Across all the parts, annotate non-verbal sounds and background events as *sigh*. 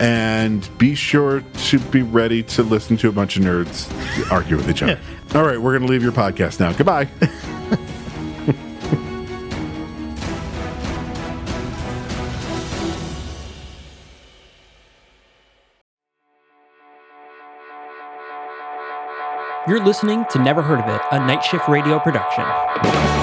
and be sure to be ready to listen to a bunch of nerds argue with each other. All right, we're going to leave your podcast now. Goodbye. *laughs* You're listening to Never Heard of It, a Night Shift Radio production.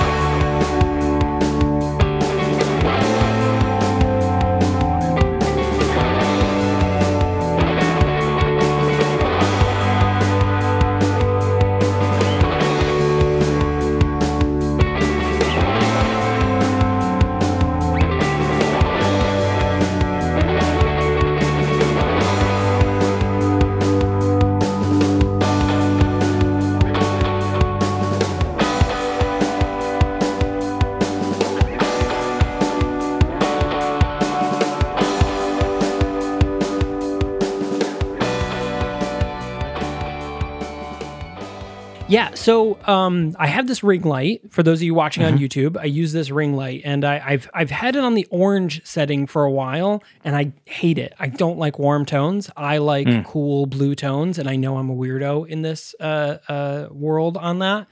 Yeah, so um, I have this ring light. For those of you watching on YouTube, I use this ring light, and I, I've I've had it on the orange setting for a while, and I hate it. I don't like warm tones. I like cool blue tones, and I know I'm a weirdo in this uh, uh, world on that.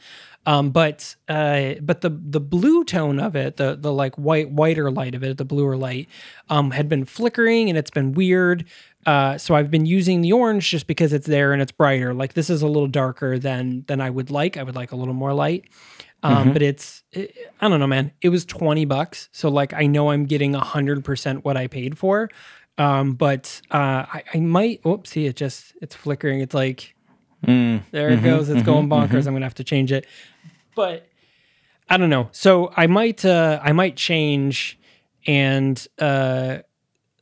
Um, but uh, but the the blue tone of it, the the like white whiter light of it, the bluer light, um, had been flickering and it's been weird. Uh, so I've been using the orange just because it's there and it's brighter. Like this is a little darker than than I would like. I would like a little more light. Um, But it's it, I don't know, man. It was twenty bucks, so like I know I'm getting hundred percent what I paid for. Um, but uh, I, I might. Oops, see, it just it's flickering. It's like there it goes. It's going bonkers. I'm gonna have to change it. But I don't know. So I might uh I might change and uh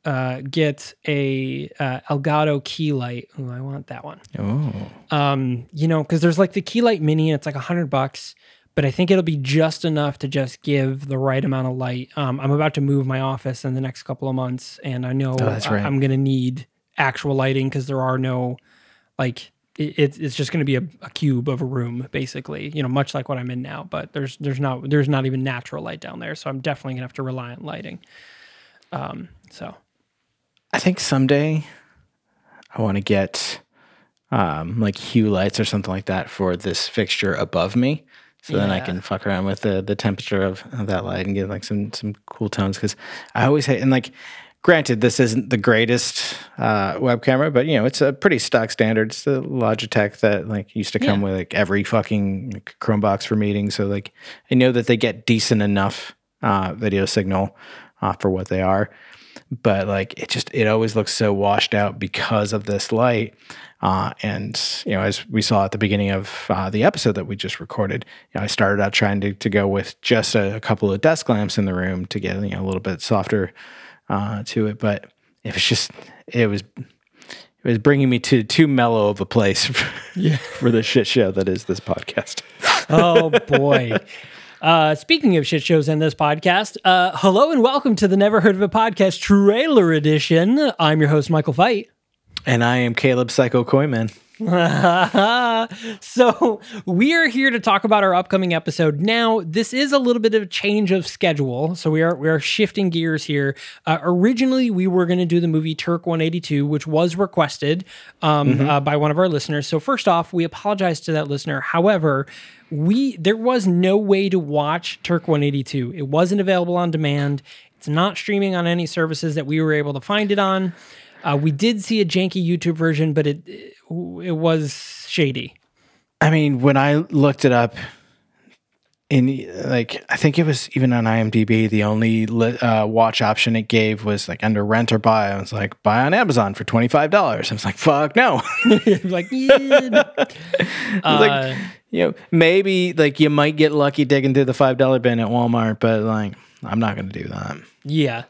uh get a uh Elgato key light. Oh, I want that one. Oh. Um, you know, because there's like the key light mini, and it's like a hundred bucks, but I think it'll be just enough to just give the right amount of light. Um, I'm about to move my office in the next couple of months, and I know I- right. I'm gonna need actual lighting because there are no like it's it's just going to be a, a cube of a room basically you know much like what i'm in now but there's there's not there's not even natural light down there so i'm definitely going to have to rely on lighting um so I think someday I want to get um, like hue lights or something like that for this fixture above me. So then I can fuck around with the the temperature of, of that light and get like some some cool tones because I always hate and like granted this isn't the greatest uh, web camera but you know it's a pretty stock standard. It's the Logitech that like used to come Yeah. with like every fucking like, Chromebox for meetings. So like I know that they get decent enough uh, video signal uh, for what they are but like it just it always looks so washed out because of this light. Uh, and you know as we saw at the beginning of uh, the episode that we just recorded you know, i started out trying to, to go with just a, a couple of desk lamps in the room to get you know a little bit softer uh, to it but it was just it was it was bringing me to too mellow of a place for, *laughs* yeah. for the shit show that is this podcast. Oh *laughs* boy. Uh speaking of shit shows in this podcast uh hello and welcome to the never heard of a podcast trailer edition. I'm your host michael fight and i am caleb psycho koyman *laughs* so we are here to talk about our upcoming episode. Now, this is a little bit of a change of schedule, so we are we are shifting gears here. Uh, originally, we were going to do the movie Turk 182, which was requested um, uh, by one of our listeners. So first off, we apologize to that listener. However, we there was no way to watch Turk 182. It wasn't available on demand. It's not streaming on any services that we were able to find it on. Uh, we did see a janky YouTube version, but it it was shady. I mean, when I looked it up, in like I think it was even on IMDb, the only uh, watch option it gave was like under rent or buy. I was like, buy on Amazon for twenty five dollars. I was like, fuck no. *laughs* *laughs* like, yeah. *laughs* Uh, like, you know, maybe like you might get lucky digging through the five dollar bin at Walmart, but like, I'm not going to do that. yeah.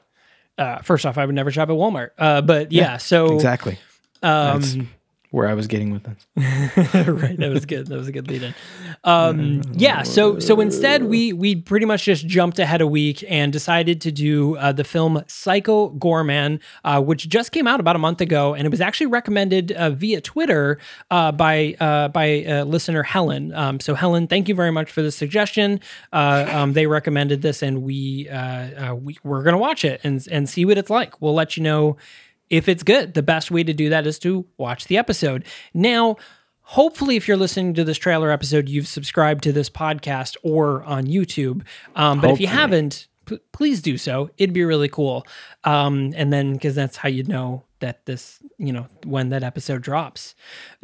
Uh, first off, I would never shop at Walmart. Uh, but yeah, so Exactly um, where I was getting with this. *laughs* right. That was good. That was a good lead in. Um, yeah. So so instead, we we pretty much just jumped ahead a week and decided to do uh, the film Psycho Goreman, uh, which just came out about a month ago, and it was actually recommended uh, via Twitter uh, by uh, by uh, listener Helen. Um, so Helen, thank you very much for the suggestion. Um, they recommended this, and we we we're gonna watch it and and see what it's like. We'll let you know if it's good, the best way to do that is to watch the episode. Now, hopefully, if you're listening to this trailer episode, you've subscribed to this podcast or on YouTube. Um, but if you haven't, p- please do so. It'd be really cool. Um, and then, because that's how you'd know that this, you know, when that episode drops.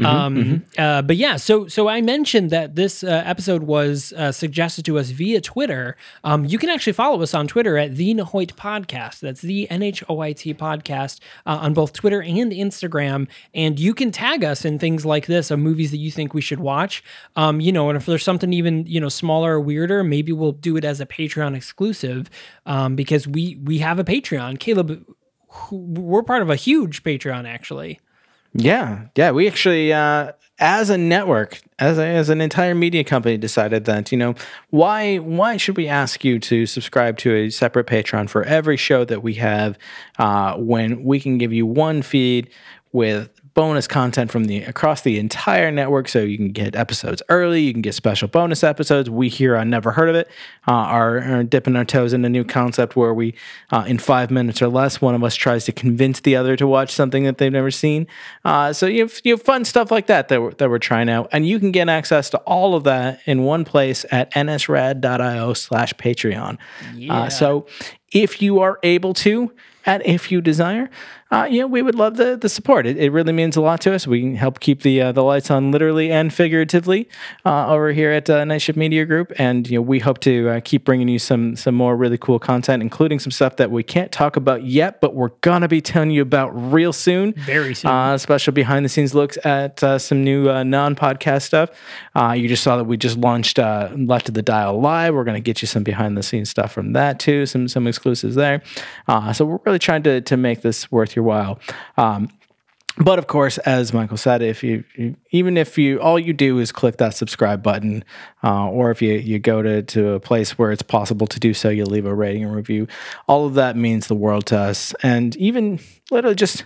um, Uh, but yeah, so so I mentioned that this uh, episode was uh, suggested to us via Twitter. Um, you can actually follow us on Twitter at the Nahoit Podcast. That's the N H O I T Podcast uh, on both Twitter and Instagram. And you can tag us in things like this of movies that you think we should watch. Um, you know, and if there's something even you know smaller or weirder, maybe we'll do it as a Patreon exclusive um, because we we have a Patreon. Caleb, we're part of a huge Patreon actually. Yeah, yeah. We actually, uh, as a network, as a, as an entire media company, decided that you know why why should we ask you to subscribe to a separate Patreon for every show that we have, uh, when we can give you one feed with bonus content from the across the entire network. So you can get episodes early you can get special bonus episodes. We here on never heard of it uh, are, are dipping our toes in a new concept where we uh, in five minutes or less one of us tries to convince the other to watch something that they've never seen. Uh, so you have, you have fun stuff like that that we're, that we're trying out. And you can get access to all of that in one place at nsrad.io slash patreon. Yeah. uh, so if you are able to and if you desire uh, you know, we would love the the support. It, it really means a lot to us. We can help keep the uh, the lights on, literally and figuratively, uh, over here at uh, Night Shift Media Group. And you know, we hope to uh, keep bringing you some some more really cool content, including some stuff that we can't talk about yet, but we're gonna be telling you about real soon. Very soon. Uh, special behind the scenes looks at uh, some new uh, non podcast stuff. Uh, you just saw that we just launched uh, Left of the Dial Live. We're going to get you some behind the scenes stuff from that too, some some exclusives there. Uh, so we're really trying to to make this worth your while. Um, but of course, as Michael said, if you, you even if you all you do is click that subscribe button, uh, or if you you go to to a place where it's possible to do so, you leave a rating and review. All of that means the world to us, and even literally just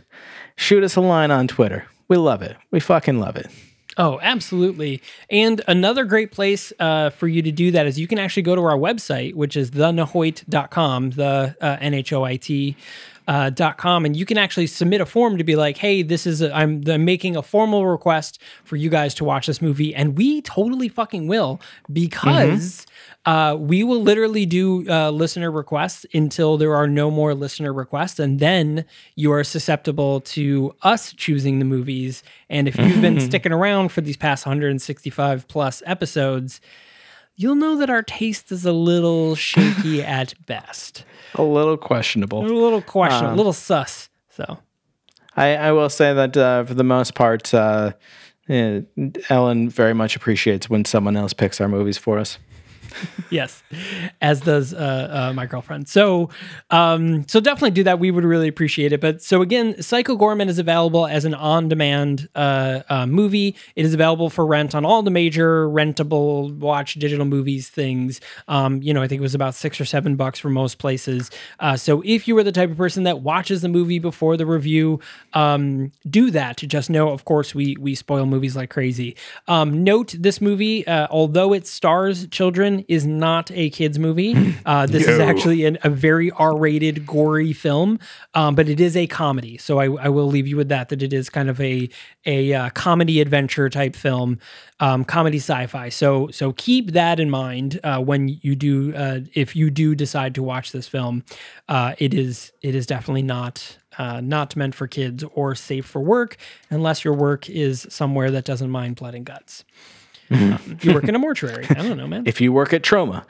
shoot us a line on Twitter. We love it. We fucking love it. Oh, absolutely. And another great place uh, for you to do that is you can actually go to our website, which is thenahoit.com, the uh, N H O I T. Uh, dot com and you can actually submit a form to be like hey this is a, I'm, I'm making a formal request for you guys to watch this movie and we totally fucking will because uh, we will literally do uh, listener requests until there are no more listener requests and then you are susceptible to us choosing the movies and if you've been *laughs* sticking around for these past 165 plus episodes you'll know that our taste is a little shaky *laughs* at best A little questionable. a questionable. little question a little sus so I, I will say that uh, for the most part, uh, eh, Ellen very much appreciates when someone else picks our movies for us. *laughs* yes, as does uh, uh, my girlfriend. So, um, so definitely do that. We would really appreciate it. But so again, Psycho Goreman is available as an on-demand uh, uh, movie. It is available for rent on all the major rentable watch digital movies things. Um, you know, I think it was about six or seven bucks for most places. Uh, so if you were the type of person that watches the movie before the review, um, do that. Just know, of course, we we spoil movies like crazy. Um, note this movie, uh, although it stars children, is not a kids movie. *laughs* Uh, this is actually an, a very R-rated, gory film, um, but it is a comedy. So I, I will leave you with that. That it is kind of a a uh, comedy adventure type film, um, comedy sci-fi. So so keep that in mind uh, when you do uh, if you do decide to watch this film. Uh, it is it is definitely not uh, not meant for kids or safe for work unless your work is somewhere that doesn't mind blood and guts. Um, you work in a mortuary. I don't know, man. *laughs* If you work at Troma,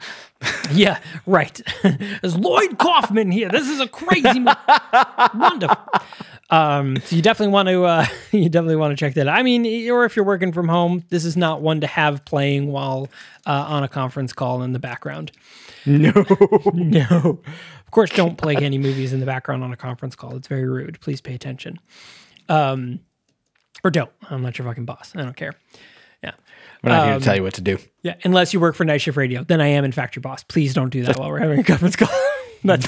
Yeah, right. *laughs* There's Lloyd Kaufman here. This is a crazy, mo- *laughs* wonderful. Um, so you definitely want to, uh, you definitely want to check that. out. I mean, or if you're working from home, this is not one to have playing while uh, on a conference call in the background. no. No, of course, don't play any movies in the background on a conference call. It's very rude. Please pay attention. Um, or don't. I'm not your fucking boss. I don't care. Yeah. We're not Um, here to tell you what to do. Yeah, unless you work for Night Shift Radio, then I am in fact your boss. Please don't do that while we're having a conference call. *laughs* That's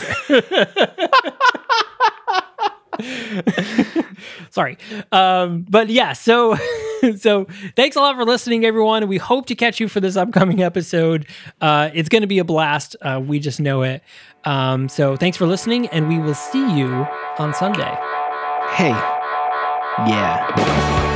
*laughs* sorry, um, but yeah. So, *laughs* so thanks a lot for listening, everyone. We hope to catch you for this upcoming episode. Uh, it's going to be a blast. Uh, we just know it. Um, so thanks for listening, and we will see you on Sunday. Hey. Yeah.